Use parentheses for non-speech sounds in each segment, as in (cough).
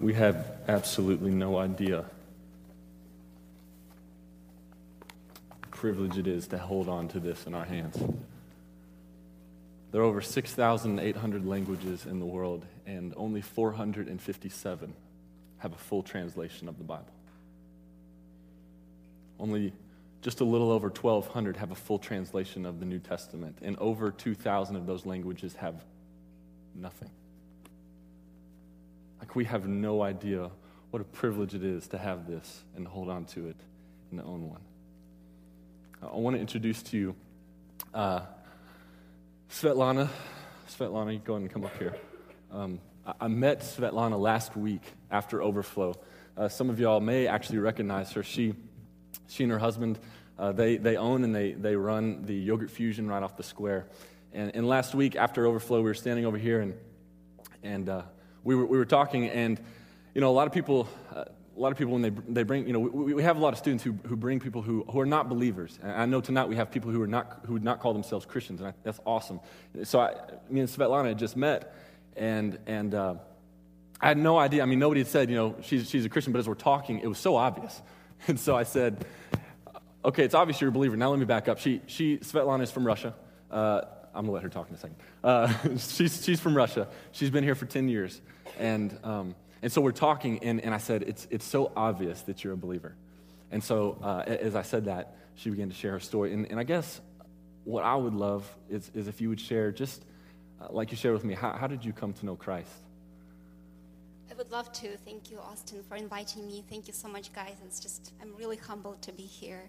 we have absolutely no idea privilege it is to hold on to this in our hands. There are over 6,800 languages in the world, and only 457 have a full translation of the Bible. Only just a little over 1,200 have a full translation of the New Testament, and over 2,000 of those languages have nothing. Like, we have no idea what a privilege it is to have this and hold on to it and own one. I want to introduce to you uh, Svetlana. Svetlana, you go ahead and come up here. Um, I, I, met Svetlana last week after Overflow. Uh, some of y'all may actually recognize her. She, she and her husband, uh, they, they own and they, they run the Yogurt Fusion right off the square. And, and last week after Overflow, we were standing over here and, and uh, we were, we were talking, and you know, a lot of people, uh, a lot of people when they, they bring, you know, we, we have a lot of students who, who bring people who, who are not believers. And I know tonight we have people who are not, who would not call themselves Christians, and I, that's awesome. So I, me and Svetlana had just met, and, and uh, I had no idea. I mean, nobody had said, you know, she's, she's a Christian, but as we're talking, it was so obvious. (laughs) And so I said, okay, it's obvious you're a believer. Now let me back up. She, she Svetlana is from Russia. Uh, I'm to let her talk in a second. Uh, (laughs) she's, she's from Russia. She's been here for 10 years. And, um, and so we're talking, and, and I said, it's, it's so obvious that you're a believer. And so uh, as I said that, she began to share her story. And, and I guess what I would love is, is if you would share, just uh, like you shared with me, how, how did you come to know Christ? I would love to. Thank you, Austin, for inviting me. Thank you so much, guys. It's just, I'm really humbled to be here.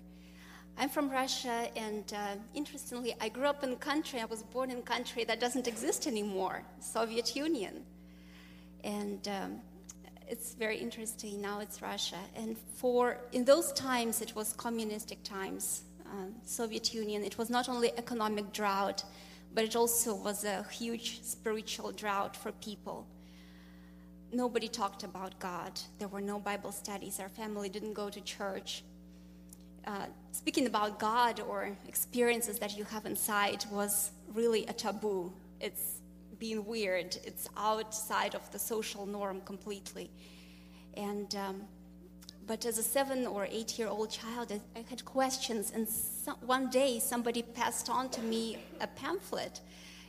I'm from Russia, and uh, interestingly, I grew up in a country, I was born in a country that doesn't exist anymore, Soviet Union. And um, it's very interesting, now it's Russia. And for, in those times, it was communistic times, uh, Soviet Union. It was not only economic drought, but it also was a huge spiritual drought for people. Nobody talked about God. There were no Bible studies. Our family didn't go to church. Uh, speaking about God or experiences that you have inside was really a taboo. It's being weird, it's outside of the social norm completely. And um, but as a seven or eight year old child, I, I had questions, and one day somebody passed on to me a pamphlet.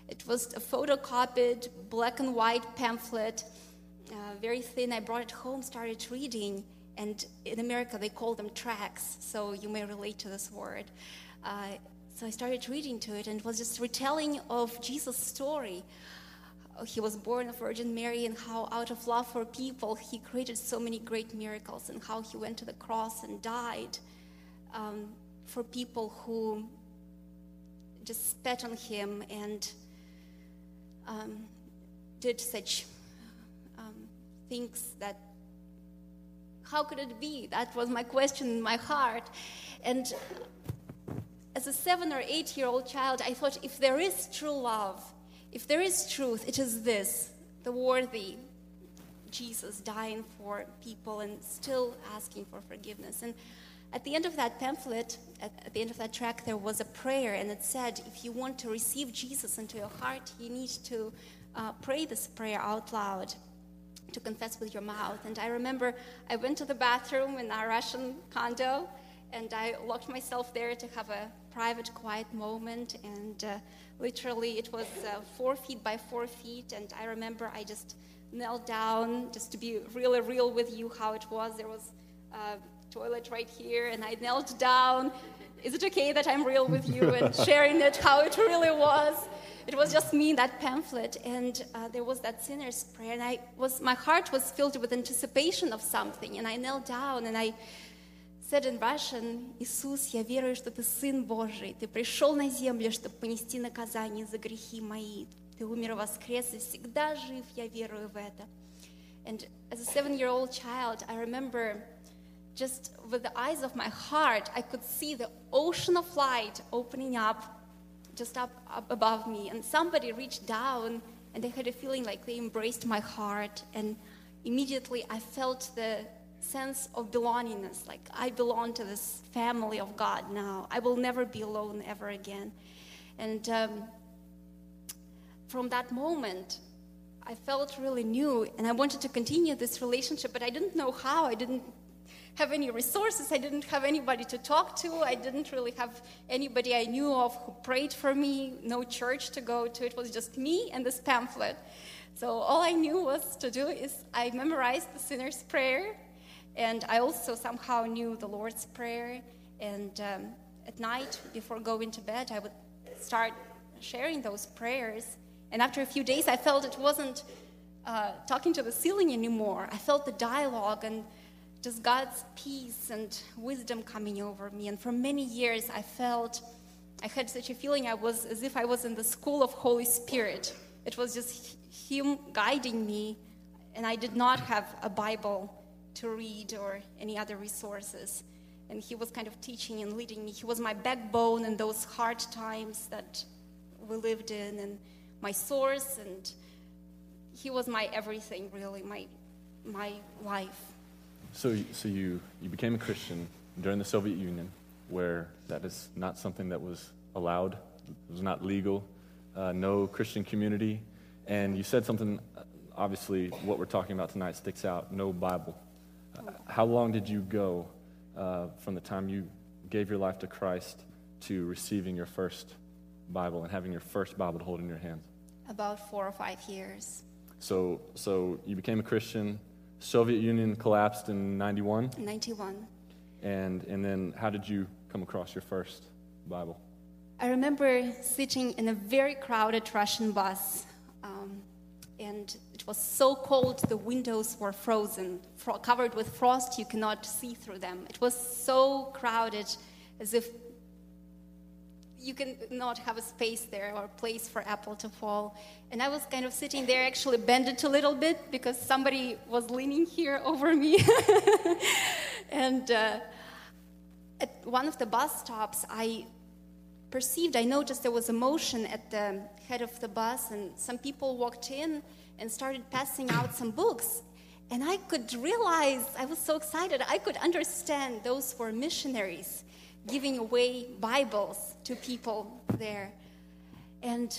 It was a photocopied black and white pamphlet, uh, very thin. I brought it home, started reading and in America, they call them tracks, so you may relate to this word. Uh, so I started reading to it, and it was just retelling of Jesus' story. He was born of Virgin Mary, and how, out of love for people, he created so many great miracles, and how he went to the cross and died um, for people who just spat on him and um, did such um, things that how could it be? That was my question in my heart. And as a seven or eight year old child, I thought if there is true love, if there is truth, it is this the worthy Jesus dying for people and still asking for forgiveness. And at the end of that pamphlet, at, the end of that track, there was a prayer, and it said, if you want to receive Jesus into your heart, you need to uh, pray this prayer out loud to confess with your mouth. And I remember I went to the bathroom in our Russian condo and I locked myself there to have a private, quiet moment. And uh, literally, it was uh, four feet by four feet. And I remember I just knelt down just to be really real with you how it was. There was a toilet right here, and I knelt down. Is it okay that I'm real with you and (laughs) sharing it how it really was? it was just me in that pamphlet, and uh, there was that sinner's prayer, and I was, my heart was filled with anticipation of something, and I knelt down and I said in Russian, Иисус, я верую, что ты Сын Божий, ты пришел на землю, чтобы понести наказание за грехи мои, ты умер и воскрес, и всегда жив, я верую в это. And as a seven-year-old child, I remember just with the eyes of my heart, I could see the ocean of light opening up just up, up above me. And somebody reached down and I had a feeling like they embraced my heart. And immediately I felt the sense of belongingness like I belong to this family of God now. I will never be alone ever again. And um, from that moment, I felt really new, and I wanted to continue this relationship, but I didn't know how. I didn't have any resources. I didn't have anybody to talk to. I didn't really have anybody I knew of who prayed for me, no church to go to. It was just me and this pamphlet. So all I knew was to do is I memorized the sinner's prayer, and I also somehow knew the Lord's prayer. And um, at night, before going to bed, I would start sharing those prayers. And after a few days, I felt it wasn't uh, talking to the ceiling anymore. I felt the dialogue and just God's peace and wisdom coming over me. And for many years, I felt, I had such a feeling I was as if I was in the school of Holy Spirit. It was just Him guiding me, and I did not have a Bible to read or any other resources. And He was kind of teaching and leading me. He was my backbone in those hard times that we lived in, and my source, and He was my everything, really, my, my life. So, so you, you became a Christian during the Soviet Union, where that is not something that was allowed, it was not legal, uh, no Christian community. And you said something, uh, obviously, what we're talking about tonight sticks out no Bible. Uh, how long did you go uh, from the time you gave your life to Christ to receiving your first Bible and having your first Bible to hold in your hands? About four or five years. So, so you became a Christian Soviet Union collapsed in 91? 91. And, and then how did you come across your first Bible? I remember sitting in a very crowded Russian bus, um, and it was so cold the windows were frozen, fro- covered with frost, you cannot see through them. It was so crowded as if you can not have a space there or a place for apple to fall. And I was kind of sitting there, actually bended a little bit because somebody was leaning here (laughs) over me. (laughs) and uh, at one of the bus stops, I perceived, I noticed there was a motion at the head of the bus, and some people walked in and started passing out some books. And I could realize, I was so excited, I could understand those were missionaries giving away Bibles to people there. And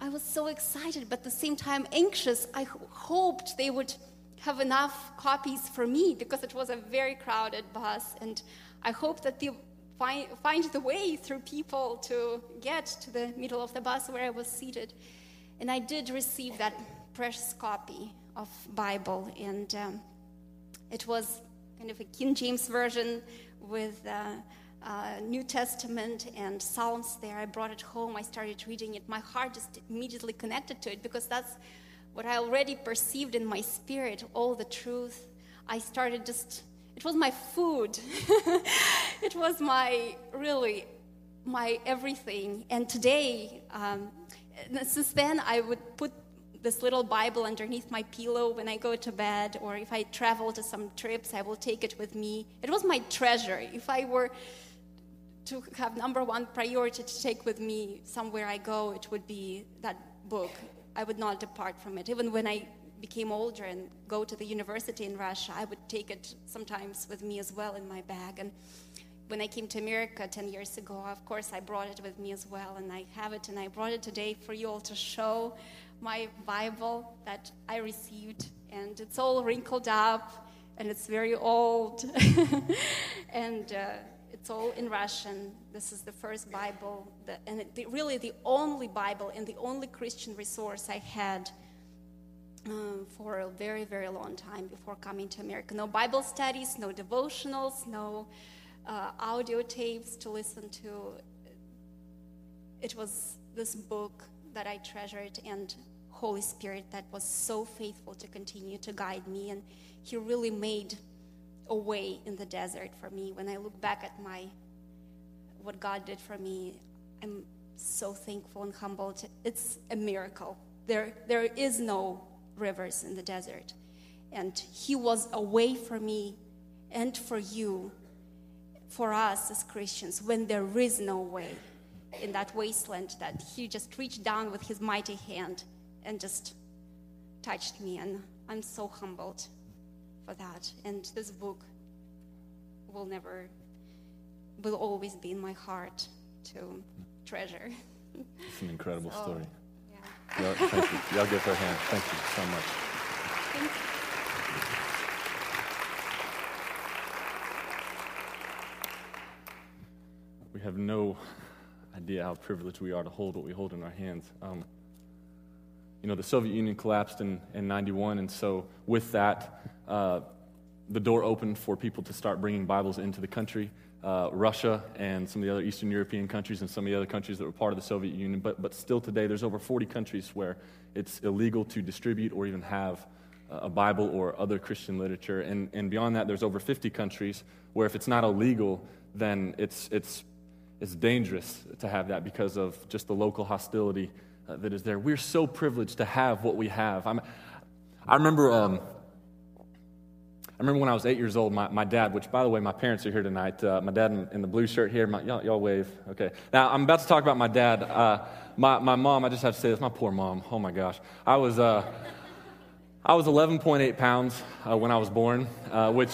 I was so excited, but at the same time anxious. I hoped they would have enough copies for me because it was a very crowded bus. And I hoped that they find, find the way through people to get to the middle of the bus where I was seated. And I did receive that precious copy of Bible. And um, it was kind of a King James version with. Uh, uh, New Testament and Psalms there. I brought it home. I started reading it. My heart just immediately connected to it because that's what I already perceived in my spirit all the truth. I started just, it was my food. (laughs) it was my, really, my everything. And today, um, since then, I would put this little Bible underneath my pillow when I go to bed, or if I travel to some trips, I will take it with me. It was my treasure. If I were to have number one priority to take with me somewhere I go, it would be that book. I would not depart from it. Even when I became older and go to the university in Russia, I would take it sometimes with me as well in my bag. And when I came to America 10 years ago, of course, I brought it with me as well, and I have it, and I brought it today for you all to show my Bible that I received. And it's all wrinkled up, and it's very old. (laughs) and uh, it's all in Russian. This is the first Bible, and it, the, really the only Bible and the only Christian resource I had um, for a very, very long time before coming to America. No Bible studies, no devotionals, no uh, audio tapes to listen to. It was this book that I treasured and Holy Spirit that was so faithful to continue to guide me. And He really made away in the desert for me. When I look back at my what God did for me, I'm so thankful and humbled. It's a miracle. There, there is no rivers in the desert. And He was away for me and for you, for us as Christians, when there is no way in that wasteland, that He just reached down with His mighty hand and just touched me. And I'm so humbled for that. And this book will never, will always be in my heart to treasure. It's an incredible So, story. Yeah. Y'all, thank you. Y'all give her a hand. Thank you so much. We have no idea how privileged we are to hold what we hold in our hands. Um, you know, the Soviet Union collapsed in, in 91, and so with that, uh, the door opened for people to start bringing Bibles into the country. Uh, Russia and some of the other Eastern European countries and some of the other countries that were part of the Soviet Union. But, but still today, there's over 40 countries where it's illegal to distribute or even have a Bible or other Christian literature. And, and beyond that, there's over 50 countries where if it's not illegal, then it's, it's, it's dangerous to have that because of just the local hostility uh, that is there. We're so privileged to have what we have. I'm, I remember. Um, I remember when I was eight years old, my, my dad, which by the way, my parents are here tonight. Uh, my dad in, in, the blue shirt here. My, y'all, y'all, wave. Okay. Now, I'm about to talk about my dad. Uh, my, my mom, I just have to say this, my poor mom. Oh my gosh. I was, uh, I was 11.8 pounds uh, when I was born, uh, which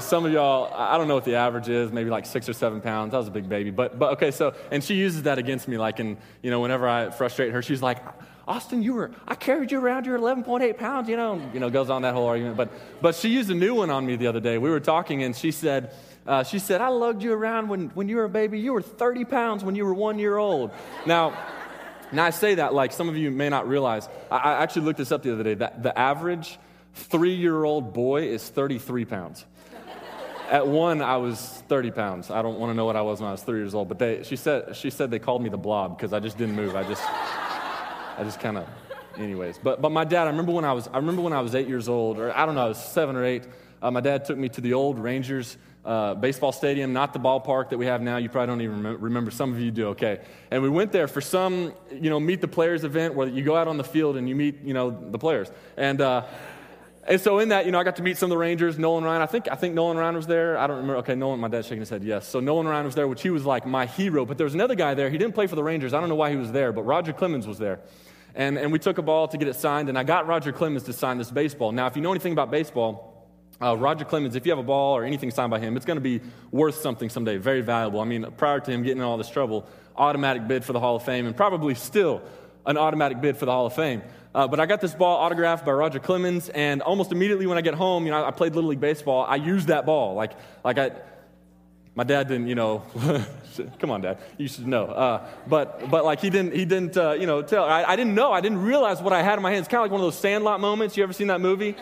some of y'all, I don't know what the average is, maybe like six or seven pounds. I was a big baby. But, but okay, so, and she uses that against me, like, and, you know, whenever I frustrate her, she's like, Austin, you were, I carried you around, you're 11.8 pounds, you know, you know, goes on that whole argument. But, but she used a new one on me the other day. We were talking and she said, uh, she said, I lugged you around when, when you were a baby. You were 30 pounds when you were one year old. Now, now I say that like some of you may not realize. I, I actually looked this up the other day. That the average three year old boy is 33 pounds. At one, I was 30 pounds. I don't want to know what I was when I was three years old, but they, she, said, she said they called me the blob because I just didn't move. I just. I just kind of, anyways. But, but my dad, I remember when I was, I remember when I was eight years old, or I don't know, I was seven or eight. Uh, my dad took me to the old Rangers uh, baseball stadium, not the ballpark that we have now. You probably don't even remember, remember. Some of you do, okay. And we went there for some, you know, meet the players event where you go out on the field and you meet, you know, the players. And, uh, and so in that, you know, I got to meet some of the Rangers, Nolan Ryan. I think, I think Nolan Ryan was there. I don't remember. Okay, Nolan, my dad's shaking his head, yes. So Nolan Ryan was there, which he was like my hero. But there was another guy there. He didn't play for the Rangers. I don't know why he was there, but Roger Clemens was there. And, and we took a ball to get it signed, and I got Roger Clemens to sign this baseball. Now, if you know anything about baseball, uh, Roger Clemens, if you have a ball or anything signed by him, it's going to be worth something someday, very valuable. I mean, prior to him getting in all this trouble, automatic bid for the Hall of Fame, and probably still an automatic bid for the Hall of Fame. Uh, but I got this ball autographed by Roger Clemens, and almost immediately when I get home, you know, I played Little League Baseball, I used that ball. Like, like I, my dad didn't, you know, (laughs) come on, dad, you should know. Uh, but, but like he didn't, he didn't, uh, you know, tell. I, I, didn't know. I didn't realize what I had in my hands. Kind of like one of those Sandlot moments. You ever seen that movie?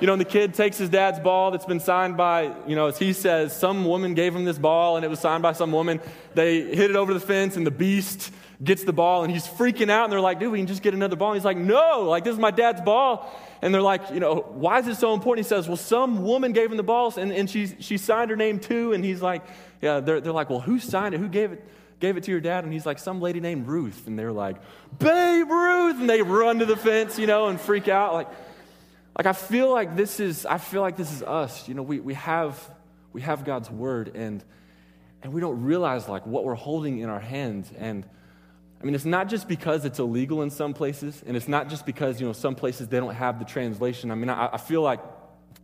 You know, and the kid takes his dad's ball that's been signed by, you know, as he says, some woman gave him this ball and it was signed by some woman. They hit it over the fence and the beast gets the ball and he's freaking out and they're like, dude, we can just get another ball. And he's like, no, like this is my dad's ball. And they're like, you know, why is it so important? He says, well, some woman gave him the balls and, and she, she signed her name too. And he's like, yeah, they're, they're like, well, who signed it? Who gave it? Gave it to your dad? And he's like, some lady named Ruth. And they're like, Babe Ruth. And they run to the fence, you know, and freak out. Like, like I feel like this is, I feel like this is us. You know, we, we have, we have God's word and, and we don't realize like what we're holding in our hands. And, I mean, it's not just because it's illegal in some places, and it's not just because, you know, some places they don't have the translation. I mean, I, I feel like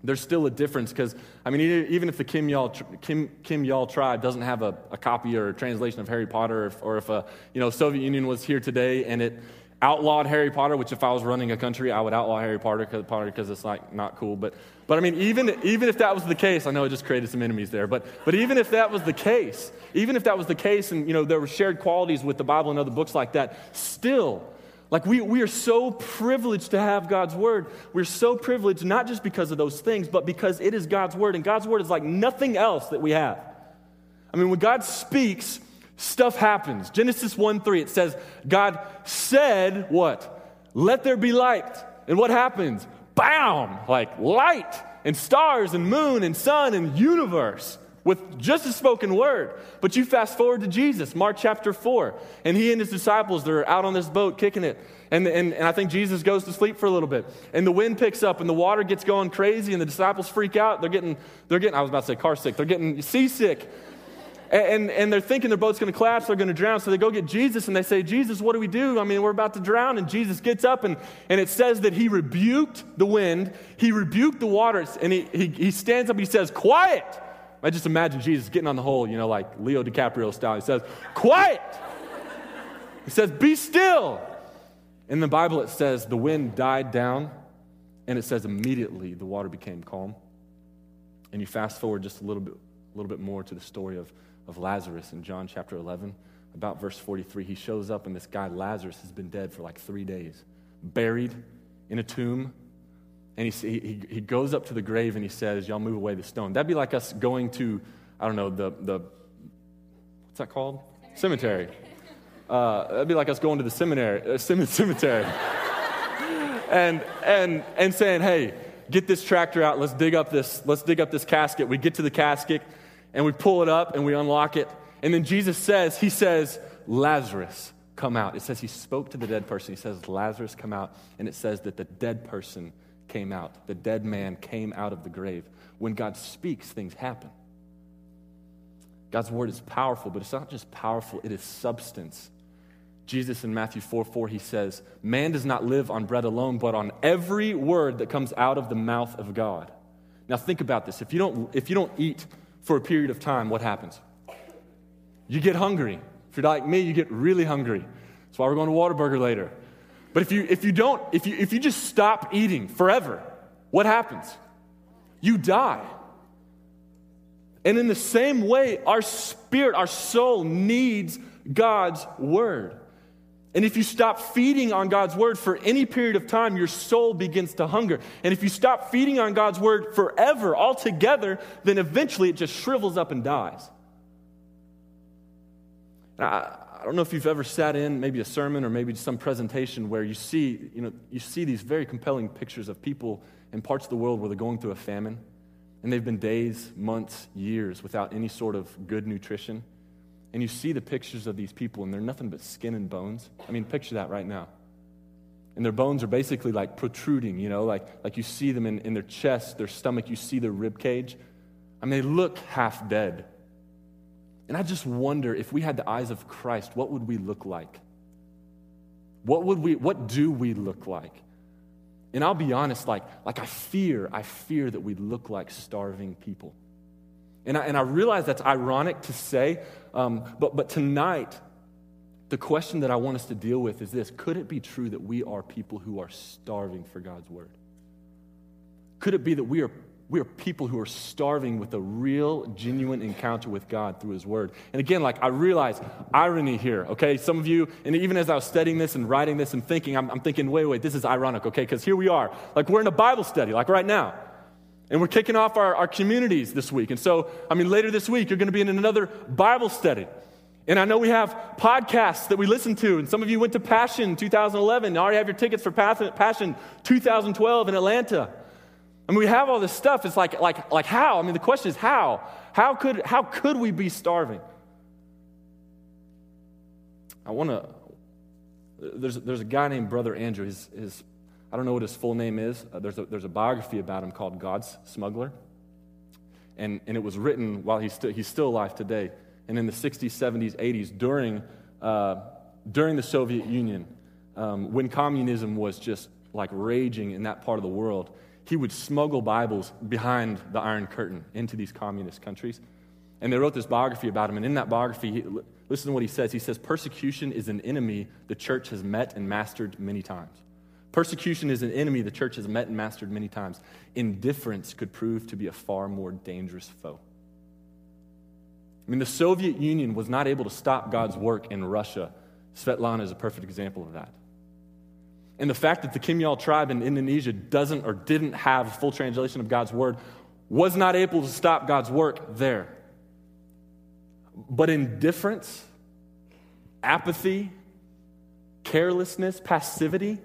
there's still a difference because, I mean, even if the Kimyal, Kim, Kimyal tribe doesn't have a, a copy or a translation of Harry Potter, or if, or if a, you know, Soviet Union was here today and it outlawed Harry Potter, which if I was running a country, I would outlaw Harry Potter because it's like not cool. But, but I mean, even, even if that was the case, I know I just created some enemies there, but, but even if that was the case, even if that was the case and, you know, there were shared qualities with the Bible and other books like that, still, like we, we are so privileged to have God's word. We're so privileged not just because of those things, but because it is God's word. And God's word is like nothing else that we have. I mean, when God speaks, stuff happens. Genesis 1 3, it says, God said, What? Let there be light. And what happens? Bam! Like light and stars and moon and sun and universe with just a spoken word. But you fast forward to Jesus, Mark chapter 4, and he and his disciples, they're out on this boat kicking it. And, and, and I think Jesus goes to sleep for a little bit. And the wind picks up and the water gets going crazy, and the disciples freak out. They're getting, they're getting I was about to say car sick, they're getting seasick. And, and they're thinking their boat's going to collapse, they're going to drown. So they go get Jesus and they say, Jesus, what do we do? I mean, we're about to drown. And Jesus gets up and, and it says that he rebuked the wind, he rebuked the waters, and he, he, he stands up, he says, Quiet. I just imagine Jesus getting on the hole, you know, like Leo DiCaprio style. He says, Quiet. He says, Be still. In the Bible, it says the wind died down, and it says immediately the water became calm. And you fast forward just a little bit, a little bit more to the story of, of Lazarus in John chapter 11, about verse 43. He shows up, and this guy, Lazarus, has been dead for like three days, buried in a tomb. And he, he, he goes up to the grave and he says, Y'all move away the stone. That'd be like us going to, I don't know, the, the what's that called? Cemetery. Uh, that'd be like us going to the seminary, uh, cemetery. and, and, and saying, Hey, get this tractor out. Let's dig up this, let's dig up this casket. We get to the casket and we pull it up and we unlock it. And then Jesus says, He says, Lazarus, come out. It says He spoke to the dead person. He says, Lazarus, come out. And it says that the dead person came out. The dead man came out of the grave. When God speaks, things happen. God's word is powerful, but it's not just powerful, it is substance. Jesus in Matthew 4 4, he says, Man does not live on bread alone, but on every word that comes out of the mouth of God. Now think about this. If you don't, if you don't eat for a period of time, what happens? You get hungry. If you're like me, you get really hungry. That's why we're going to Whataburger later. But if you, if you don't, if you, if you just stop eating forever, what happens? You die. And in the same way, our spirit, our soul needs God's word. And if you stop feeding on God's word for any period of time, your soul begins to hunger. And if you stop feeding on God's word forever, altogether, then eventually it just shrivels up and dies. I, I don't know if you've ever sat in maybe a sermon or maybe some presentation where you see, you know, you see these very compelling pictures of people in parts of the world where they're going through a famine and they've been days, months, years without any sort of good nutrition. And you see the pictures of these people, and they're nothing but skin and bones. I mean, picture that right now. And their bones are basically like protruding, you know, like, like you see them in, in their chest, their stomach, you see their rib cage. I mean, they look half dead. And I just wonder if we had the eyes of Christ, what would we look like? What would we what do we look like? And I'll be honest, like, like I fear, I fear that we look like starving people. And I, and I realize that's ironic to say, um, but, but tonight, the question that I want us to deal with is this Could it be true that we are people who are starving for God's word? Could it be that we are we are people who are starving with a real, genuine encounter with God through His Word. And again, like I realize irony here, okay? Some of you, and even as I was studying this and writing this and thinking, I'm, I'm thinking, wait, wait, this is ironic, okay? Because here we are, like we're in a Bible study, like right now. And we're kicking off our, our communities this week. And so, I mean, later this week, you're going to be in another Bible study. And I know we have podcasts that we listen to, and some of you went to Passion 2011. You already have your tickets for Passion 2012 in Atlanta. I mean, we have all this stuff. It's like, like, like how? I mean, the question is how? How could, how could we be starving? I want to, there's, there's a guy named Brother Andrew. His, his, I don't know what his full name is. Uh, there's, a, there's a biography about him called God's Smuggler. And, and it was written while he's, st- he's still alive today. And in the 60s, 70s, 80s, during, uh, during the Soviet Union, um, when communism was just like raging in that part of the world, he would smuggle Bibles behind the Iron Curtain into these communist countries. And they wrote this biography about him. And in that biography, he, listen to what he says. He says, Persecution is an enemy the church has met and mastered many times. Persecution is an enemy the church has met and mastered many times. Indifference could prove to be a far more dangerous foe. I mean, the Soviet Union was not able to stop God's work in Russia. Svetlana is a perfect example of that. And the fact that the Kimyal tribe in Indonesia doesn't or didn't have a full translation of God's word was not able to stop God's work there. But indifference, apathy, carelessness, passivity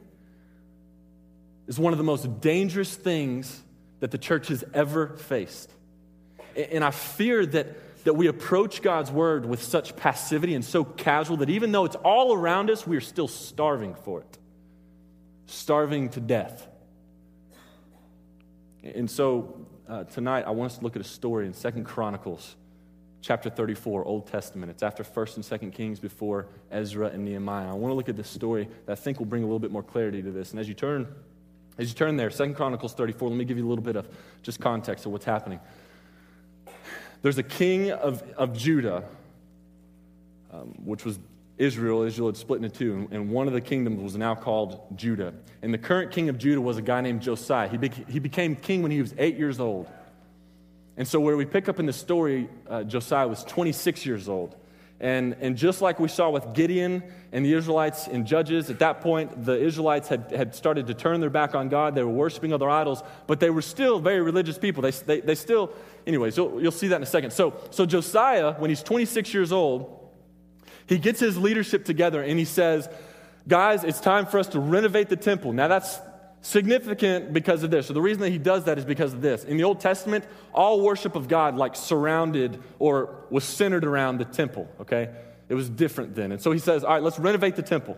is one of the most dangerous things that the church has ever faced. And I fear that, that we approach God's word with such passivity and so casual that even though it's all around us, we are still starving for it starving to death. And so uh, tonight I want us to look at a story in Second Chronicles chapter 34, Old Testament. It's after 1st and 2nd Kings before Ezra and Nehemiah. I want to look at this story that I think will bring a little bit more clarity to this. And as you turn, as you turn there, Second Chronicles 34, let me give you a little bit of just context of what's happening. There's a king of, of Judah, um, which was Israel, Israel had split into two, and one of the kingdoms was now called Judah. And the current king of Judah was a guy named Josiah. He, he became king when he was eight years old. And so, where we pick up in the story, uh, Josiah was 26 years old. And, and just like we saw with Gideon and the Israelites in Judges, at that point, the Israelites had, had started to turn their back on God. They were worshiping other idols, but they were still very religious people. They, they, they still, anyways, you'll, you'll see that in a second. So, so Josiah, when he's 26 years old, he gets his leadership together and he says, Guys, it's time for us to renovate the temple. Now, that's significant because of this. So the reason that he does that is because of this. In the Old Testament, all worship of God like surrounded or was centered around the temple, okay? It was different then. And so he says, all right, let's renovate the temple.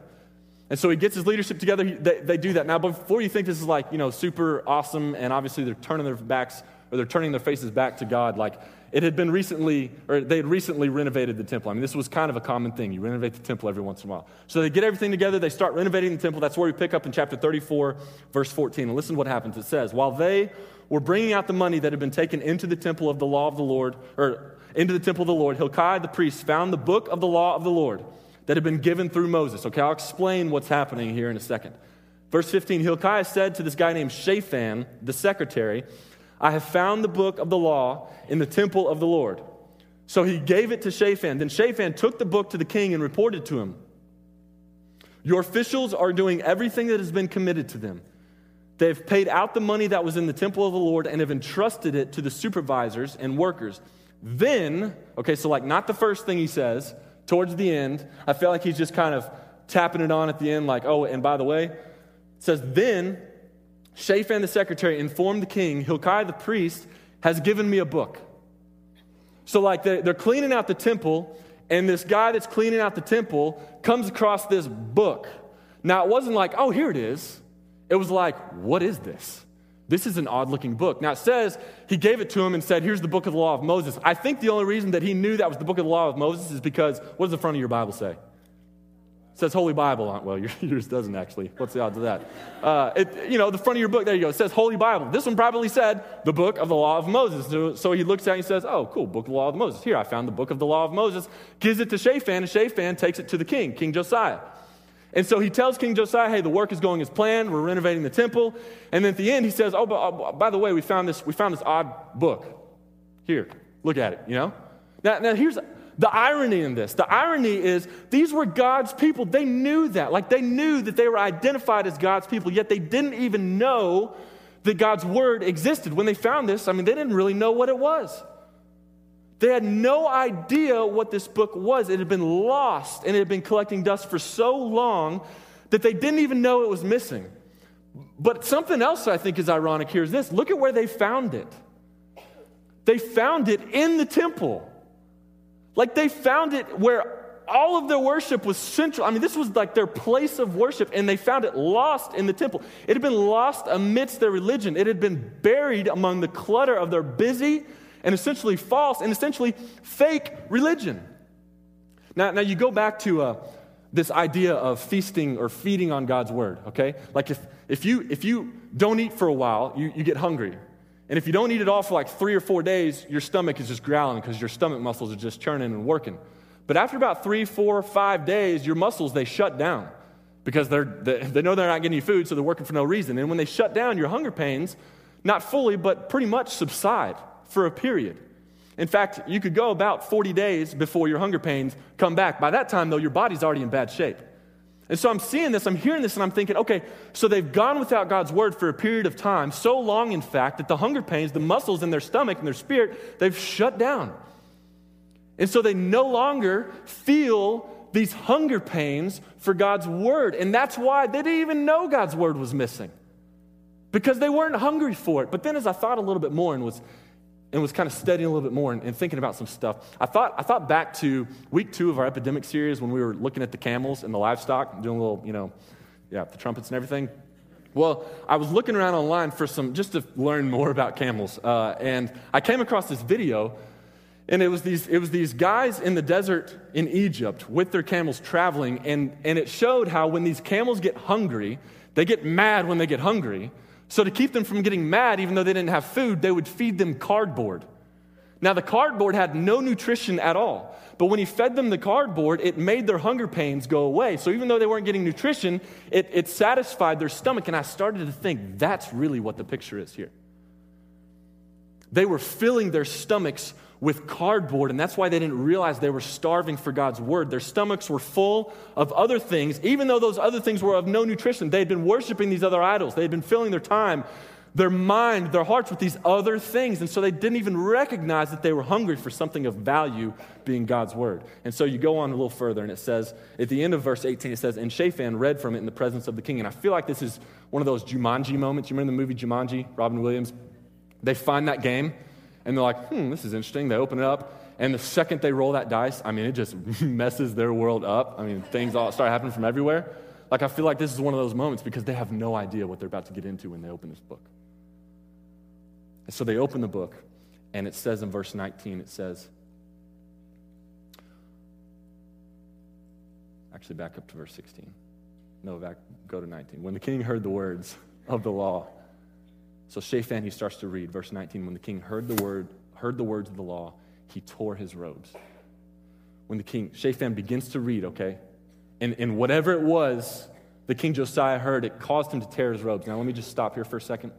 And so he gets his leadership together. He, they, they do that. Now, before you think this is like, you know, super awesome and obviously they're turning their backs or they're turning their faces back to God, like it had been recently, or they had recently renovated the temple. I mean, this was kind of a common thing. You renovate the temple every once in a while. So they get everything together, they start renovating the temple. That's where we pick up in chapter 34, verse 14. And listen to what happens. It says, While they were bringing out the money that had been taken into the temple of the law of the Lord, or into the temple of the Lord, Hilkiah the priest found the book of the law of the Lord that had been given through Moses. Okay, I'll explain what's happening here in a second. Verse 15 Hilkiah said to this guy named Shaphan, the secretary, I have found the book of the law in the temple of the Lord. So he gave it to Shaphan. Then Shaphan took the book to the king and reported to him Your officials are doing everything that has been committed to them. They have paid out the money that was in the temple of the Lord and have entrusted it to the supervisors and workers. Then, okay, so like not the first thing he says, towards the end, I feel like he's just kind of tapping it on at the end, like, oh, and by the way, it says, then Shaphan the secretary informed the king, Hilkiah the priest has given me a book. So, like, they're cleaning out the temple, and this guy that's cleaning out the temple comes across this book. Now, it wasn't like, oh, here it is. It was like, what is this? This is an odd looking book. Now, it says he gave it to him and said, here's the book of the law of Moses. I think the only reason that he knew that was the book of the law of Moses is because what does the front of your Bible say? Says Holy Bible on Well, (laughs) yours doesn't actually. What's the odds of that? Uh, it, you know, the front of your book, there you go. It says Holy Bible. This one probably said the book of the law of Moses. So, so he looks at it and he says, Oh, cool, book of the law of Moses. Here, I found the book of the law of Moses. Gives it to Shaphan, and Shaphan takes it to the king, King Josiah. And so he tells King Josiah, hey, the work is going as planned. We're renovating the temple. And then at the end, he says, oh, but, oh, by the way, we found this, we found this odd book. Here, look at it, you know? Now, now here's, the irony in this the irony is these were God's people. They knew that. Like they knew that they were identified as God's people, yet they didn't even know that God's word existed. When they found this, I mean, they didn't really know what it was. They had no idea what this book was. It had been lost and it had been collecting dust for so long that they didn't even know it was missing. But something else I think is ironic here is this look at where they found it. They found it in the temple. Like they found it where all of their worship was central. I mean, this was like their place of worship, and they found it lost in the temple. It had been lost amidst their religion, it had been buried among the clutter of their busy and essentially false and essentially fake religion. Now, now you go back to uh, this idea of feasting or feeding on God's word, okay? Like if, if, you, if you don't eat for a while, you, you get hungry. And if you don't eat it all for like three or four days, your stomach is just growling because your stomach muscles are just churning and working. But after about three, four, five days, your muscles, they shut down because they're, they, they know they're not getting food, so they're working for no reason. And when they shut down, your hunger pains, not fully, but pretty much subside for a period. In fact, you could go about 40 days before your hunger pains come back. By that time, though, your body's already in bad shape. And so I'm seeing this, I'm hearing this, and I'm thinking, okay, so they've gone without God's word for a period of time, so long, in fact, that the hunger pains, the muscles in their stomach and their spirit, they've shut down. And so they no longer feel these hunger pains for God's word. And that's why they didn't even know God's word was missing because they weren't hungry for it. But then as I thought a little bit more and was and was kind of studying a little bit more and, and, thinking about some stuff. I thought, I thought back to week two of our epidemic series when we were looking at the camels and the livestock, doing a little, you know, yeah, the trumpets and everything. Well, I was looking around online for some, just to learn more about camels. Uh, and I came across this video, and it was, these, it was these guys in the desert in Egypt with their camels traveling, and, and it showed how when these camels get hungry, they get mad when they get hungry so, to keep them from getting mad, even though they didn't have food, they would feed them cardboard. Now, the cardboard had no nutrition at all. But when he fed them the cardboard, it made their hunger pains go away. So even though they weren't getting nutrition, it, it satisfied their stomach. And I started to think that's really what the picture is here. They were filling their stomachs with cardboard, and that's why they didn't realize they were starving for God's word. Their stomachs were full of other things, even though those other things were of no nutrition. They had been worshiping these other idols, they had been filling their time their mind, their hearts with these other things. And so they didn't even recognize that they were hungry for something of value being God's word. And so you go on a little further, and it says, at the end of verse 18, it says, And Shaphan read from it in the presence of the king. And I feel like this is one of those Jumanji moments. You remember the movie Jumanji, Robin Williams? They find that game, and they're like, hmm, this is interesting. They open it up. And the second they roll that dice, I mean, it just (laughs) messes their world up. I mean, things all start happening from everywhere. Like, I feel like this is one of those moments because they have no idea what they're about to get into when they open this book. And so they open the book, and it says in verse 19, it says, actually, back up to verse 16. No, back, go to 19. When the king heard the words of the law, so Shaphan, he starts to read, verse 19. When the king heard the word, heard the words of the law, he tore his robes. When the king, Shaphan begins to read, okay, and, and whatever it was the king Josiah heard, it caused him to tear his robes. Now, let me just stop here for a second.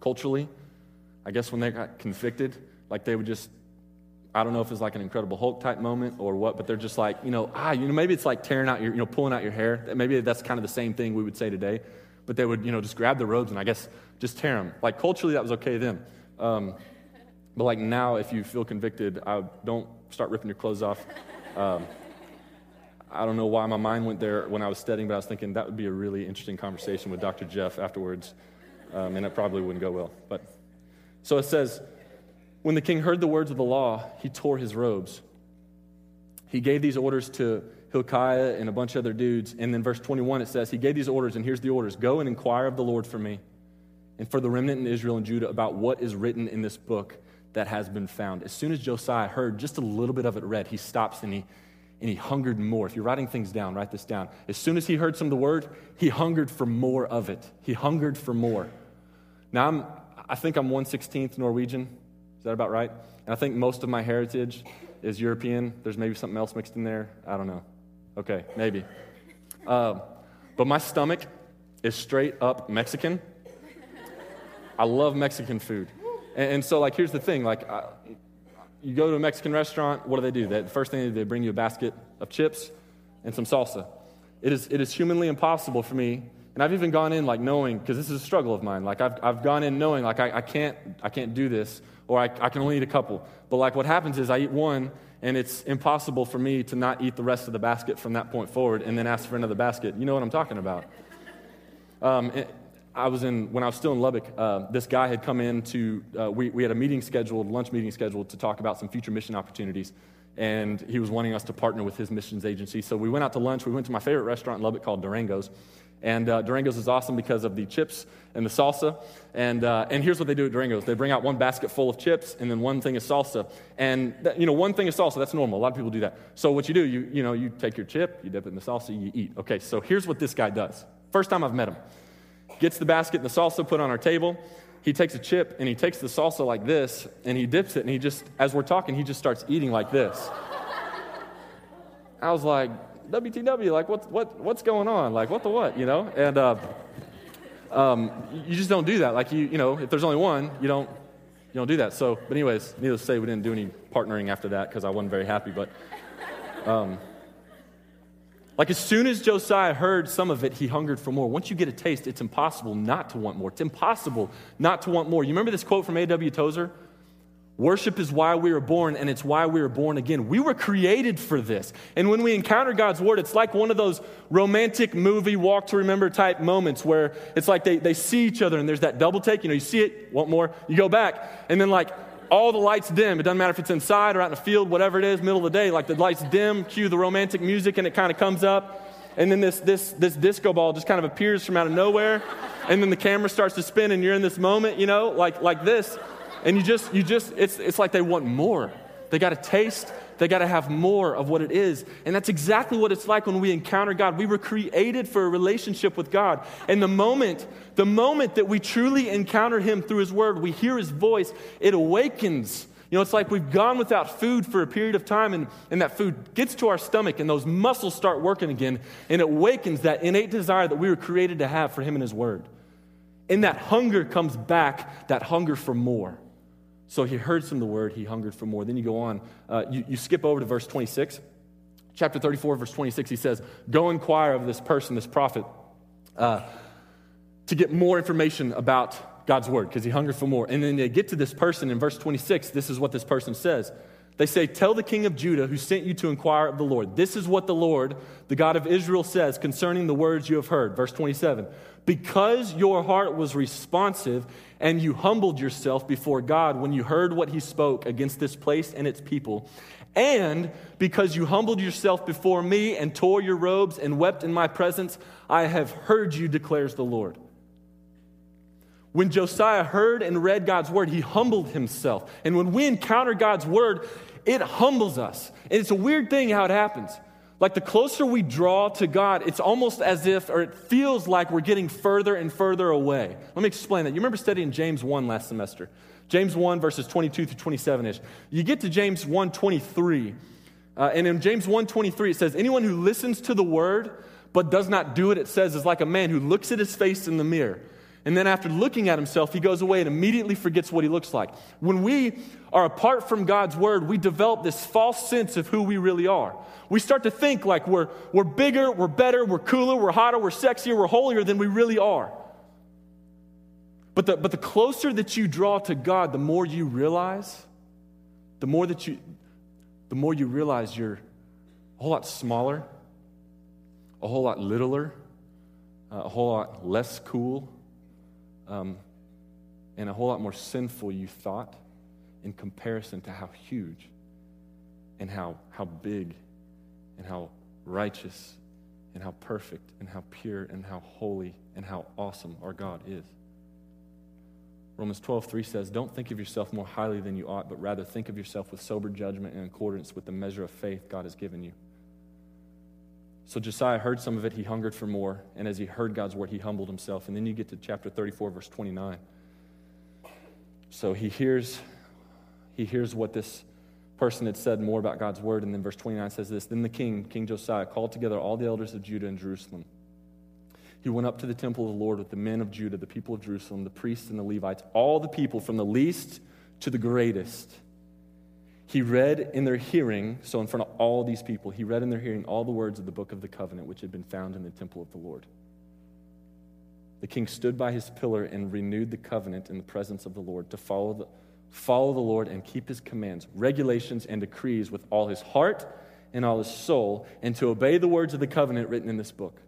Culturally, I guess when they got convicted, like they would just, I don't know if it's like an Incredible Hulk type moment or what, but they're just like, you know, ah, you know, maybe it's like tearing out your, you know, pulling out your hair. Maybe that's kind of the same thing we would say today. But they would, you know, just grab the robes and I guess just tear them. Like culturally, that was okay then. Um, but like now, if you feel convicted, I don't start ripping your clothes off. Um, I don't know why my mind went there when I was studying, but I was thinking that would be a really interesting conversation with Dr. Jeff afterwards, um, and it probably wouldn't go well. But so it says, when the king heard the words of the law, he tore his robes. He gave these orders to Hilkiah and a bunch of other dudes. And then verse 21, it says, He gave these orders, and here's the orders Go and inquire of the Lord for me and for the remnant in Israel and Judah about what is written in this book that has been found. As soon as Josiah heard just a little bit of it read, he stops and he, and he hungered more. If you're writing things down, write this down. As soon as he heard some of the word, he hungered for more of it. He hungered for more. Now, I'm, I think I'm 116th Norwegian. Is that about right? And I think most of my heritage is European. There's maybe something else mixed in there. I don't know. Okay, maybe. Uh, but my stomach is straight up Mexican. I love Mexican food. And, and so, like, here's the thing like, I, you go to a Mexican restaurant, what do they do? They, the first thing they do, they bring you a basket of chips and some salsa. It is, it is humanly impossible for me and I've even gone in like knowing, because this is a struggle of mine, like I've, I've gone in knowing like I, I, can't, I can't do this, or I, I can only eat a couple. But like what happens is I eat one, and it's impossible for me to not eat the rest of the basket from that point forward and then ask for another basket. You know what I'm talking about. Um, it, I was in, when I was still in Lubbock, uh, this guy had come in to, uh, we, we had a meeting scheduled, lunch meeting scheduled to talk about some future mission opportunities. And he was wanting us to partner with his missions agency. So we went out to lunch. We went to my favorite restaurant in Lubbock called Durango's. And uh, Durango's is awesome because of the chips and the salsa. And, uh, and here's what they do at Durango's they bring out one basket full of chips, and then one thing is salsa. And, that, you know, one thing is salsa, that's normal. A lot of people do that. So what you do, you, you know, you take your chip, you dip it in the salsa, you eat. Okay, so here's what this guy does. First time I've met him. Gets the basket and the salsa put on our table. He takes a chip and he takes the salsa like this and he dips it and he just, as we're talking, he just starts eating like this. I was like, WTW, like, what, what, what's going on? Like, what the what, you know? And uh, um, you just don't do that. Like, you, you know, if there's only one, you don't, you don't do that. So, but anyways, needless to say, we didn't do any partnering after that because I wasn't very happy. But, um, like, as soon as Josiah heard some of it, he hungered for more. Once you get a taste, it's impossible not to want more. It's impossible not to want more. You remember this quote from A.W. Tozer? Worship is why we were born, and it's why we were born again. We were created for this. And when we encounter God's word, it's like one of those romantic movie walk to remember type moments where it's like they, they see each other and there's that double take. You know, you see it, want more, you go back, and then like all the lights dim. It doesn't matter if it's inside or out in the field, whatever it is, middle of the day, like the lights dim, cue the romantic music, and it kind of comes up. And then this, this, this disco ball just kind of appears from out of nowhere. And then the camera starts to spin, and you're in this moment, you know, like, like this. And you just, you just, it's, it's like they want more. They got to taste, they got to have more of what it is. And that's exactly what it's like when we encounter God. We were created for a relationship with God. And the moment, the moment that we truly encounter Him through His Word, we hear His voice, it awakens You know, it's like we've gone without food for a period of time, and, and that food gets to our stomach, and those muscles start working again, and it wakens that innate desire that we were created to have for Him and His Word. And that hunger comes back, that hunger for more. So he heard some of the word, he hungered for more. Then you go on, uh, you, you skip over to verse 26. Chapter 34, verse 26, he says, Go inquire of this person, this prophet, uh, to get more information about God's word, because he hungered for more. And then they get to this person in verse 26. This is what this person says. They say, Tell the king of Judah who sent you to inquire of the Lord. This is what the Lord, the God of Israel, says concerning the words you have heard. Verse 27 Because your heart was responsive and you humbled yourself before God when you heard what he spoke against this place and its people, and because you humbled yourself before me and tore your robes and wept in my presence, I have heard you, declares the Lord. When Josiah heard and read God's word, he humbled himself. And when we encounter God's word, it humbles us. And it's a weird thing how it happens. Like the closer we draw to God, it's almost as if, or it feels like we're getting further and further away. Let me explain that. You remember studying James 1 last semester? James 1, verses 22 through 27 ish. You get to James 1 23, uh, and in James 1 23, it says, Anyone who listens to the word but does not do it, it says, is like a man who looks at his face in the mirror. And then after looking at himself, he goes away and immediately forgets what he looks like. When we are apart from God's word, we develop this false sense of who we really are. We start to think like we're, we're bigger, we're better, we're cooler, we're hotter, we're sexier, we're holier than we really are. But the, but the closer that you draw to God, the more you realize, the more that you, the more you realize you're a whole lot smaller, a whole lot littler, uh, a whole lot less cool, um, and a whole lot more sinful you thought in comparison to how huge and how, how big and how righteous and how perfect and how pure and how holy and how awesome our God is. Romans 12, 3 says, Don't think of yourself more highly than you ought, but rather think of yourself with sober judgment in accordance with the measure of faith God has given you. So Josiah heard some of it, he hungered for more, and as he heard God's word, he humbled himself. And then you get to chapter 34, verse 29. So he hears, he hears what this person had said more about God's word, and then verse 29 says this Then the king, King Josiah, called together all the elders of Judah and Jerusalem. He went up to the temple of the Lord with the men of Judah, the people of Jerusalem, the priests and the Levites, all the people from the least to the greatest. He read in their hearing, so in front of all these people, he read in their hearing all the words of the book of the covenant which had been found in the temple of the Lord. The king stood by his pillar and renewed the covenant in the presence of the Lord to follow the, follow the Lord and keep his commands, regulations, and decrees with all his heart and all his soul, and to obey the words of the covenant written in this book.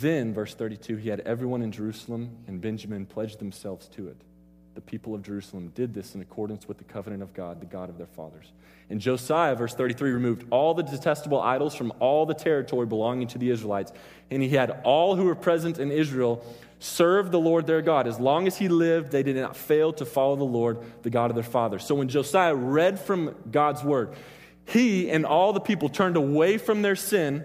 Then, verse 32, he had everyone in Jerusalem and Benjamin pledge themselves to it the people of Jerusalem did this in accordance with the covenant of God, the God of their fathers. And Josiah, verse 33, removed all the detestable idols from all the territory belonging to the Israelites. And he had all who were present in Israel serve the Lord their God. As long as he lived, they did not fail to follow the Lord, the God of their fathers. So when Josiah read from God's word, he and all the people turned away from their sin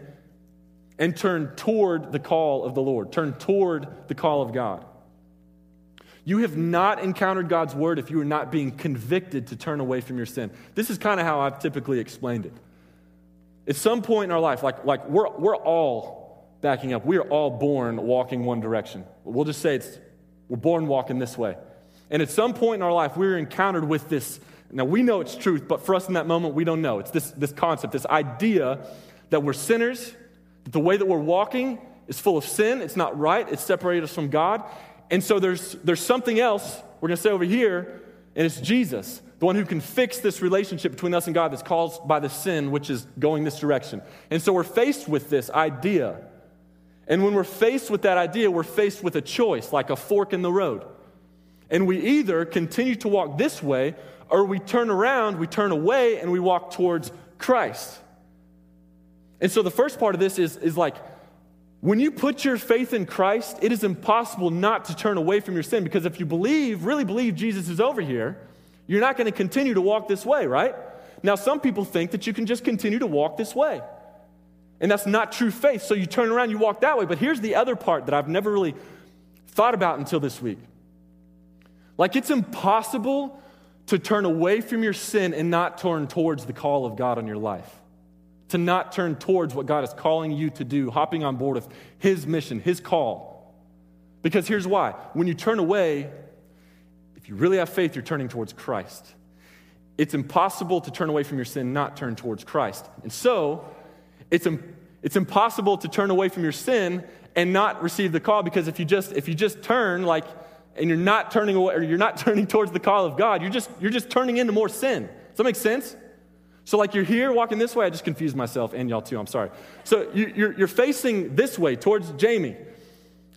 and turned toward the call of the Lord, turned toward the call of God. You have not encountered God's word if you are not being convicted to turn away from your sin. This is kind of how I've typically explained it. At some point in our life, like, like we're, we're all backing up, we are all born walking one direction. We'll just say it's, we're born walking this way. And at some point in our life, we're encountered with this. Now, we know it's truth, but for us in that moment, we don't know. It's this, this concept, this idea that we're sinners, that the way that we're walking is full of sin, it's not right, it's separated us from God, and so there's, there's something else we're going to say over here, and it's Jesus, the one who can fix this relationship between us and God that's caused by the sin, which is going this direction. And so we're faced with this idea. And when we're faced with that idea, we're faced with a choice, like a fork in the road. And we either continue to walk this way, or we turn around, we turn away, and we walk towards Christ. And so the first part of this is, is like, when you put your faith in Christ, it is impossible not to turn away from your sin because if you believe, really believe Jesus is over here, you're not going to continue to walk this way, right? Now, some people think that you can just continue to walk this way. And that's not true faith. So you turn around, you walk that way. But here's the other part that I've never really thought about until this week. Like, it's impossible to turn away from your sin and not turn towards the call of God on your life. To not turn towards what God is calling you to do, hopping on board with His mission, His call. Because here's why when you turn away, if you really have faith, you're turning towards Christ. It's impossible to turn away from your sin, not turn towards Christ. And so, it's, it's impossible to turn away from your sin and not receive the call because if you just if you just turn like and you're not turning away or you're not (laughs) turning towards the call of God, you're just you're just turning into more sin. Does that make sense? So like you're here walking this way, I just confused myself and y'all too. I'm sorry. So you, you're you're facing this way towards Jamie.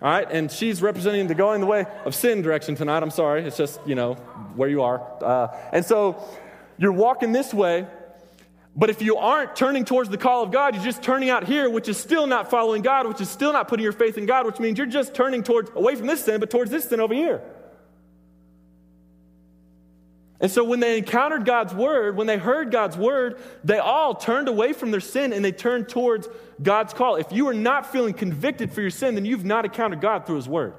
All right, and she's representing the going the way of sin direction tonight. I'm sorry, it's just you know where you are, uh, and so you're walking this way, but if you aren't turning towards the call of God, you're just turning out here, which is still not following God, which is still not putting your faith in God, which means you're just turning towards away from this sin, but towards this sin over here. And so when they encountered God's word, when they heard God's word, they all turned away from their sin and they turned towards God's call. If you are not feeling convicted for your sin, then you've not encountered God through his word.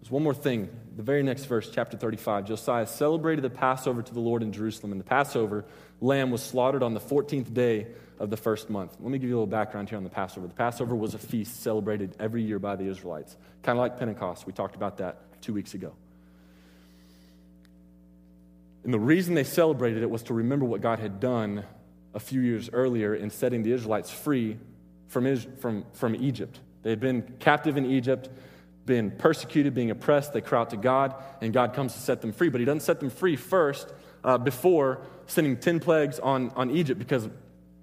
There's one more thing. The very next verse, chapter 35, Josiah celebrated the Passover to the Lord in Jerusalem, and the Passover lamb was slaughtered on the 14th day of the first month. Let me give you a little background here on the Passover. The Passover was a feast celebrated every year by the Israelites, kind of like Pentecost. We talked about that two weeks ago. And the reason they celebrated it was to remember what God had done a few years earlier in setting the Israelites free from, from, from Egypt. They had been captive in Egypt, been persecuted, being oppressed. They cry out to God, and God comes to set them free. But He doesn't set them free first uh, before sending 10 plagues on, on Egypt because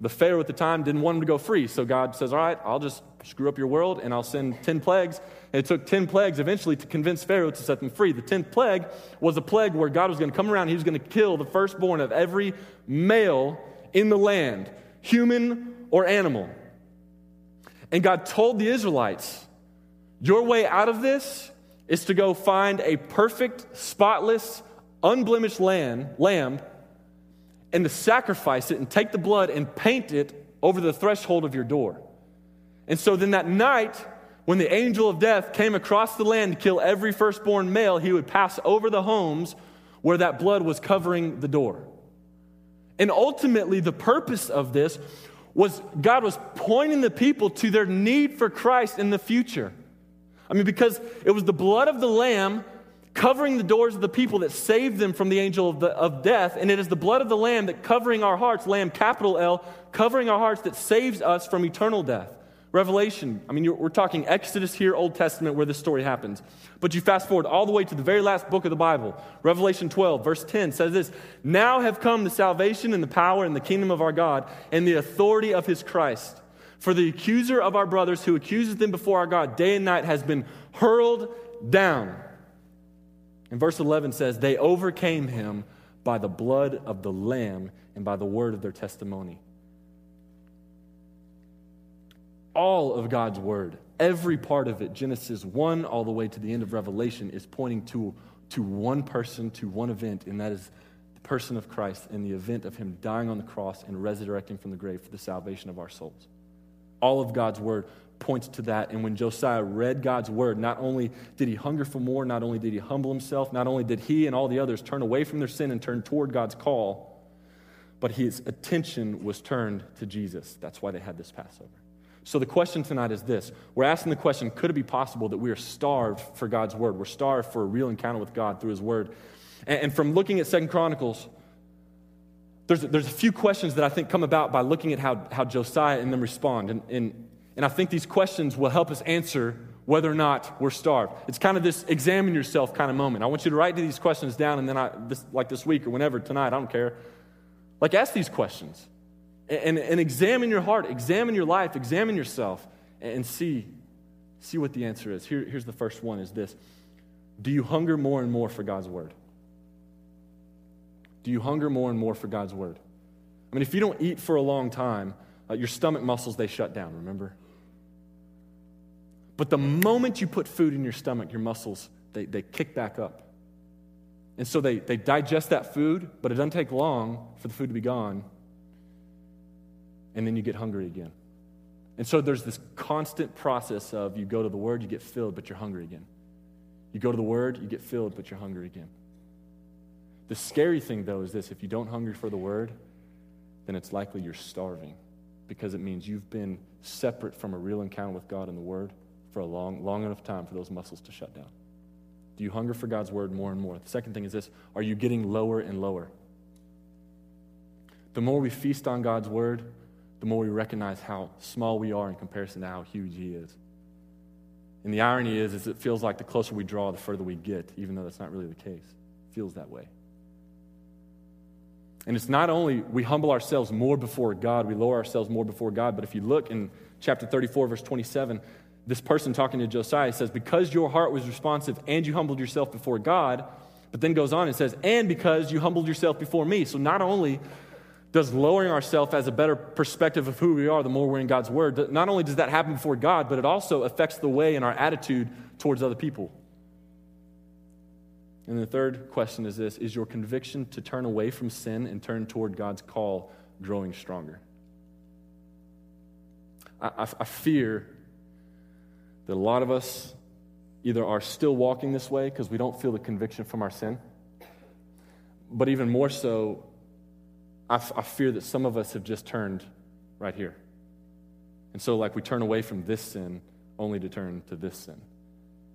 the Pharaoh at the time didn't want them to go free. So God says, All right, I'll just screw up your world and I'll send 10 plagues. It took 10 plagues eventually to convince Pharaoh to set them free. The 10th plague was a plague where God was going to come around, he was going to kill the firstborn of every male in the land, human or animal. And God told the Israelites, Your way out of this is to go find a perfect, spotless, unblemished lamb, lamb and to sacrifice it and take the blood and paint it over the threshold of your door. And so then that night, when the angel of death came across the land to kill every firstborn male, he would pass over the homes where that blood was covering the door. And ultimately, the purpose of this was God was pointing the people to their need for Christ in the future. I mean, because it was the blood of the Lamb covering the doors of the people that saved them from the angel of, the, of death. And it is the blood of the Lamb that covering our hearts, Lamb capital L, covering our hearts that saves us from eternal death. Revelation, I mean, we're talking Exodus here, Old Testament, where this story happens. But you fast forward all the way to the very last book of the Bible. Revelation 12, verse 10 says this Now have come the salvation and the power and the kingdom of our God and the authority of his Christ. For the accuser of our brothers who accuses them before our God day and night has been hurled down. And verse 11 says, They overcame him by the blood of the Lamb and by the word of their testimony. All of God's word, every part of it, Genesis 1 all the way to the end of Revelation, is pointing to, to one person, to one event, and that is the person of Christ and the event of him dying on the cross and resurrecting from the grave for the salvation of our souls. All of God's word points to that. And when Josiah read God's word, not only did he hunger for more, not only did he humble himself, not only did he and all the others turn away from their sin and turn toward God's call, but his attention was turned to Jesus. That's why they had this Passover. So the question tonight is this We're asking the question could it be possible that we are starved for God's word? We're starved for a real encounter with God through his word. And, from looking at Second Chronicles, there's, there's a few questions that I think come about by looking at how, how Josiah and them respond. And, and and I think these questions will help us answer whether or not we're starved. It's kind of this examine yourself kind of moment. I want you to write these questions down, and then I, this, like this week or whenever, tonight, I don't care. Like, ask these questions and, and, examine your heart, examine your life, examine yourself, and, and see, see what the answer is. Here, here's the first one is this Do you hunger more and more for God's word? Do you hunger more and more for God's word? I mean, if you don't eat for a long time, uh, your stomach muscles, they shut down, remember? But the moment you put food in your stomach, your muscles, they, they kick back up. And so they, they digest that food, but it doesn't take long for the food to be gone. And then you get hungry again. And so there's this constant process of you go to the Word, you get filled, but you're hungry again. You go to the Word, you get filled, but you're hungry again. The scary thing, though, is this if you don't hunger for the word, then it's likely you're starving because it means you've been separate from a real encounter with God and the word for a long, long enough time for those muscles to shut down. Do you hunger for God's word more and more? The second thing is this are you getting lower and lower? The more we feast on God's word, the more we recognize how small we are in comparison to how huge He is. And the irony is, is it feels like the closer we draw, the further we get, even though that's not really the case. It feels that way. And it's not only we humble ourselves more before God, we lower ourselves more before God, but if you look in chapter 34, verse 27, this person talking to Josiah says, Because your heart was responsive and you humbled yourself before God, but then goes on and says, And because you humbled yourself before me. So not only does lowering ourselves as a better perspective of who we are the more we're in God's Word, not only does that happen before God, but it also affects the way and our attitude towards other people. And the third question is this Is your conviction to turn away from sin and turn toward God's call growing stronger? I, I, I fear that a lot of us either are still walking this way because we don't feel the conviction from our sin, but even more so, I, f- I fear that some of us have just turned right here. And so, like, we turn away from this sin only to turn to this sin.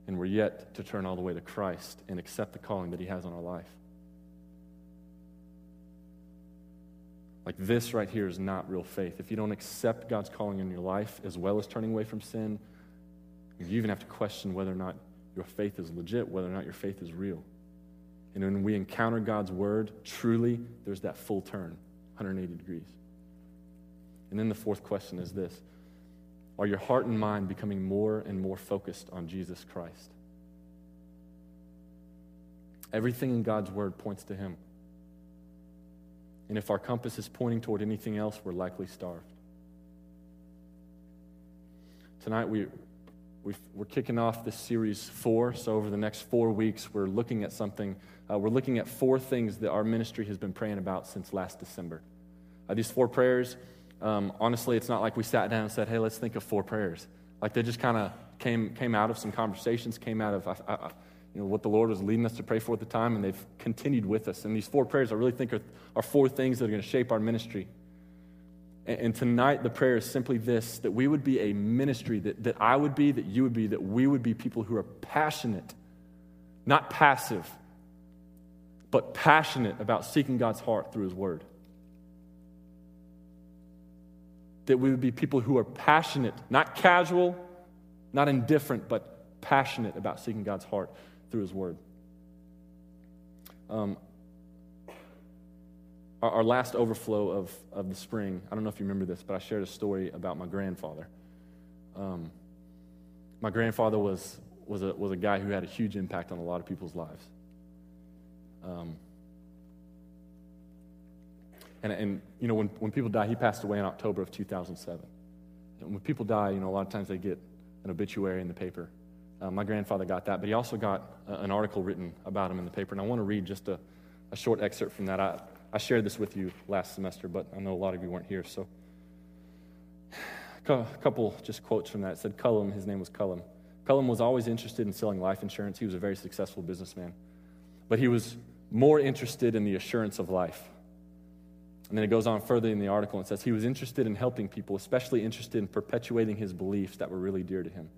And we're yet to turn all the way to Christ and accept the calling that He has on our life. Like, this right here is not real faith. If you don't accept God's calling in your life as well as turning away from sin, you even have to question whether or not your faith is legit, whether or not your faith is real. And when we encounter God's word, truly, there's that full turn, 180 degrees. And then the fourth question is this Are your heart and mind becoming more and more focused on Jesus Christ? Everything in God's word points to Him. And if our compass is pointing toward anything else, we're likely starved. Tonight, we, we are kicking off this series four. So, over the next four weeks, we're looking at something. Uh, we're looking at four things that our ministry has been praying about since last December. Uh, these four prayers, um, honestly, it's not like we sat down and said, hey, let's think of four prayers. Like they just kind of came, came out of some conversations, came out of I, I, you know, what the Lord was leading us to pray for at the time, and they've continued with us. And these four prayers, I really think, are, are four things that are going to shape our ministry. And tonight, the prayer is simply this that we would be a ministry, that, that I would be, that you would be, that we would be people who are passionate, not passive, but passionate about seeking God's heart through His Word. That we would be people who are passionate, not casual, not indifferent, but passionate about seeking God's heart through His Word. Um, our, our last overflow of, of the spring, I don't know if you remember this, but I shared a story about my grandfather. Um, my grandfather was, was, a, was a guy who had a huge impact on a lot of people's lives. Um, and, and, you know, when, when people die, he passed away in October of 2007. And when people die, you know, a lot of times they get an obituary in the paper. Uh, my grandfather got that, but he also got a, an article written about him in the paper. And I want to read just a, a short excerpt from that. I, I shared this with you last semester, but I know a lot of you weren't here. So, a couple just quotes from that. It said Cullum, his name was Cullum. Cullum was always interested in selling life insurance. He was a very successful businessman. But he was more interested in the assurance of life. And then it goes on further in the article and says he was interested in helping people, especially interested in perpetuating his beliefs that were really dear to him.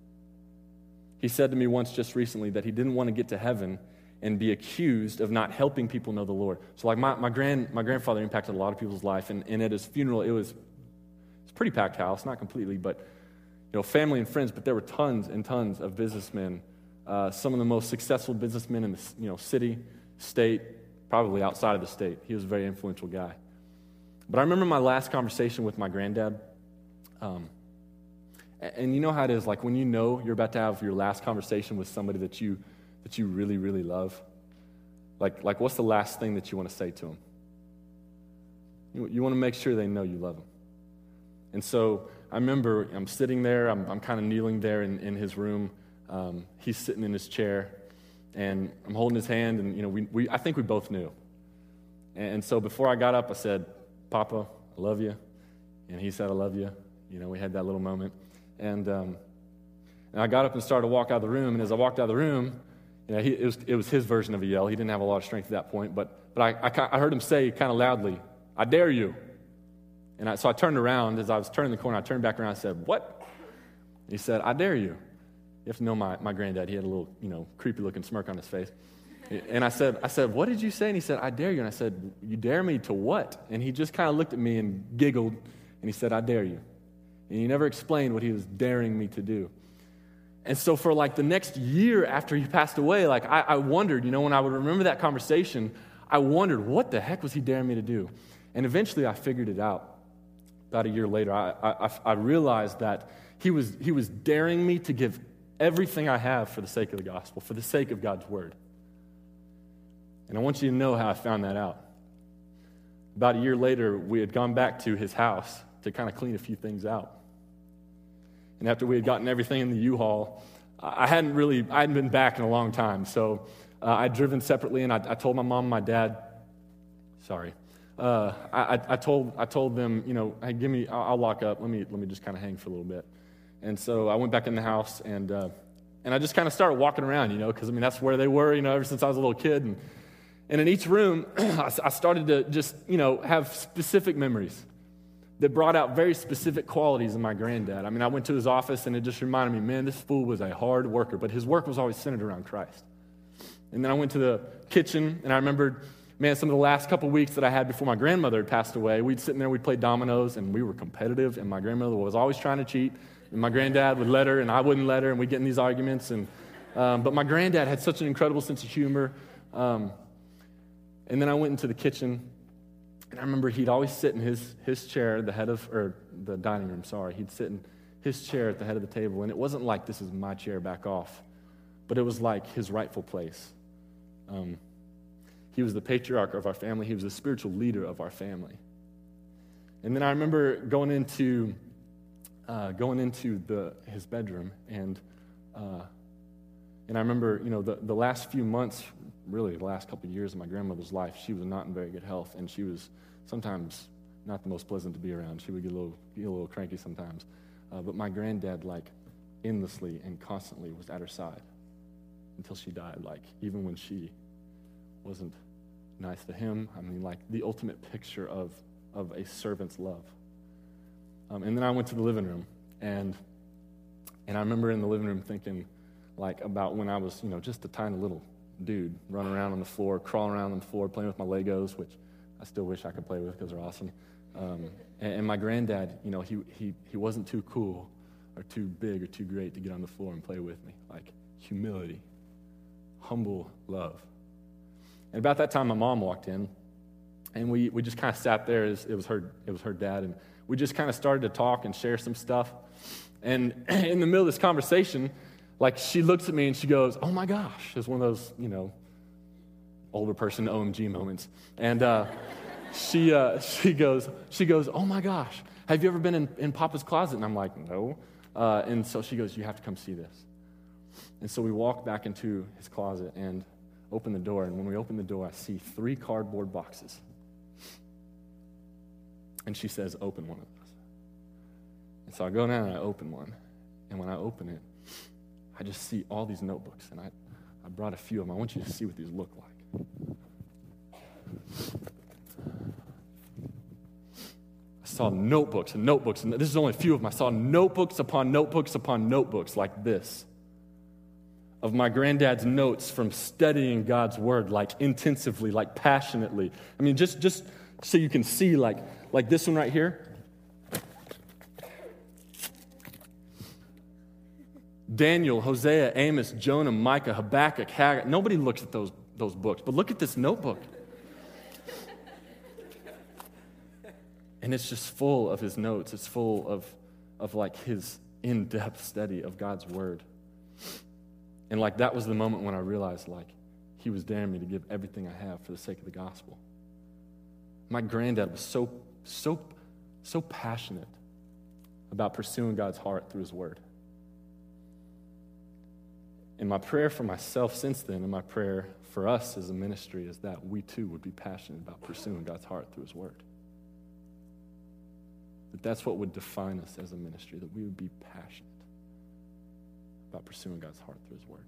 He said to me once just recently that he didn't want to get to heaven and be accused of not helping people know the Lord. So, like, my, my, grand, my grandfather impacted a lot of people's life, and, and at his funeral, it was, it was pretty packed house, not completely, but, you know, family and friends, but there were tons and tons of businessmen, uh, some of the most successful businessmen in the, you know, city, state, probably outside of the state. He was a very influential guy. But I remember my last conversation with my granddad. Um, and you know how it is, like when you know you're about to have your last conversation with somebody that you that you really, really love? Like, like what's the last thing that you want to say to them? You, you want to make sure they know you love them. And so I remember I'm sitting there, I'm, I'm kind of kneeling there in, in his room. Um, he's sitting in his chair, and I'm holding his hand, and you know, we, we, I think we both knew. And, and so before I got up, I said, Papa, I love you. And he said, I love you. You know, we had that little moment. And, um, and I got up and started to walk out of the room, and as I walked out of the room, You know, he, it, was, it was his version of a yell. He didn't have a lot of strength at that point, but, but I, I, I heard him say kind of loudly, I dare you. And I, so I turned around. As I was turning the corner, I turned back around and said, What? He said, I dare you. You have to know my, my granddad. He had a little, you know, creepy looking smirk on his face. And I said, I said, what did you say? And he said, I dare you. And I said, you dare me to what? And he just kind of looked at me and giggled. And he said, I dare you. And he never explained what he was daring me to do. And so for like the next year after he passed away, like I, I wondered, you know, when I would remember that conversation, I wondered, what the heck was he daring me to do? And eventually I figured it out. About a year later, I, I, I realized that he was, he was daring me to give everything I have for the sake of the gospel, for the sake of God's word. And I want you to know how I found that out. About a year later, we had gone back to his house to kind of clean a few things out. And after we had gotten everything in the U-Haul, I hadn't really, I hadn't been back in a long time. So uh, I'd driven separately, and I, I, told my mom and my dad, sorry, uh, I, I, told, I told them, you know, hey, give me, I'll, I'll lock up. Let me, let me just kind of hang for a little bit. And so I went back in the house, and, uh, and I just kind of started walking around, you know, because, I mean, that's where they were, you know, ever since I was a little kid. And, and in each room, (clears throat) I started to just, you know, have specific memories that brought out very specific qualities in my granddad. I mean, I went to his office and it just reminded me, man, this fool was a hard worker, but his work was always centered around Christ. And then I went to the kitchen and I remembered, man, some of the last couple weeks that I had before my grandmother had passed away, we'd sit in there, we'd play dominoes, and we were competitive, and my grandmother was always trying to cheat. And my granddad would let her, and I wouldn't let her, and we'd get in these arguments. And, um, but my granddad had such an incredible sense of humor. Um, and then I went into the kitchen, and I remember he'd always sit in his, his chair, the head of, or the dining room, sorry. He'd sit in his chair at the head of the table, and it wasn't like this is my chair, back off, but it was like his rightful place. Um, he was the patriarch of our family, he was the spiritual leader of our family. And then I remember going into, uh, going into the, his bedroom, and, uh, and I remember, you know, the, the last few months really the last couple of years of my grandmother's life, she was not in very good health, and she was sometimes not the most pleasant to be around. She would get a little, get a little cranky sometimes. Uh, but my granddad, like, endlessly and constantly was at her side until she died. Like, even when she wasn't nice to him, I mean, like, the ultimate picture of, of a servant's love. Um, and then I went to the living room, and, and I remember in the living room thinking, like, about when I was, you know, just a tiny little dude running around on the floor, crawling around on the floor, playing with my Legos, which I still wish I could play with because they're awesome. Um, and, and, my granddad, you know, he, he, he wasn't too cool or too big or too great to get on the floor and play with me. Like humility, humble love. And about that time, my mom walked in, and we, we just kind of sat there. As it was her, it was her dad, and we just kind of started to talk and share some stuff. And (clears throat) in the middle of this conversation, like she looks at me and she goes, Oh my gosh. It's one of those, you know, older person OMG moments. And uh, she, uh, (laughs) she, goes, she goes, Oh my gosh, have you ever been in, in Papa's closet? And I'm like, No. Uh, and so she goes, You have to come see this. And so we walk back into his closet and open the door. And when we open the door, I see three cardboard boxes. And she says, Open one of those. And so I go down and I open one. And when I open it, I just see all these notebooks, and I, I brought a few of them. I want you to see what these look like. I saw notebooks and notebooks, and this is only a few of them. I saw notebooks upon notebooks upon notebooks like this of my granddad's notes from studying God's word, like intensively, like passionately. I mean, just, just so you can see, like, like this one right here. Daniel, Hosea, Amos, Jonah, Micah, Habakkuk, Haggai. Nobody looks at those, those books, but look at this notebook. and it's just full of his notes. It's full of, of like his in depth study of God's word. And like that was the moment when I realized like he was daring me to give everything I have for the sake of the gospel. My granddad was so, so, so passionate about pursuing God's heart through his word. And my prayer for myself since then, and my prayer for us as a ministry, is that we too would be passionate about pursuing God's heart through His Word. That that's what would define us as a ministry, that we would be passionate about pursuing God's heart through His Word.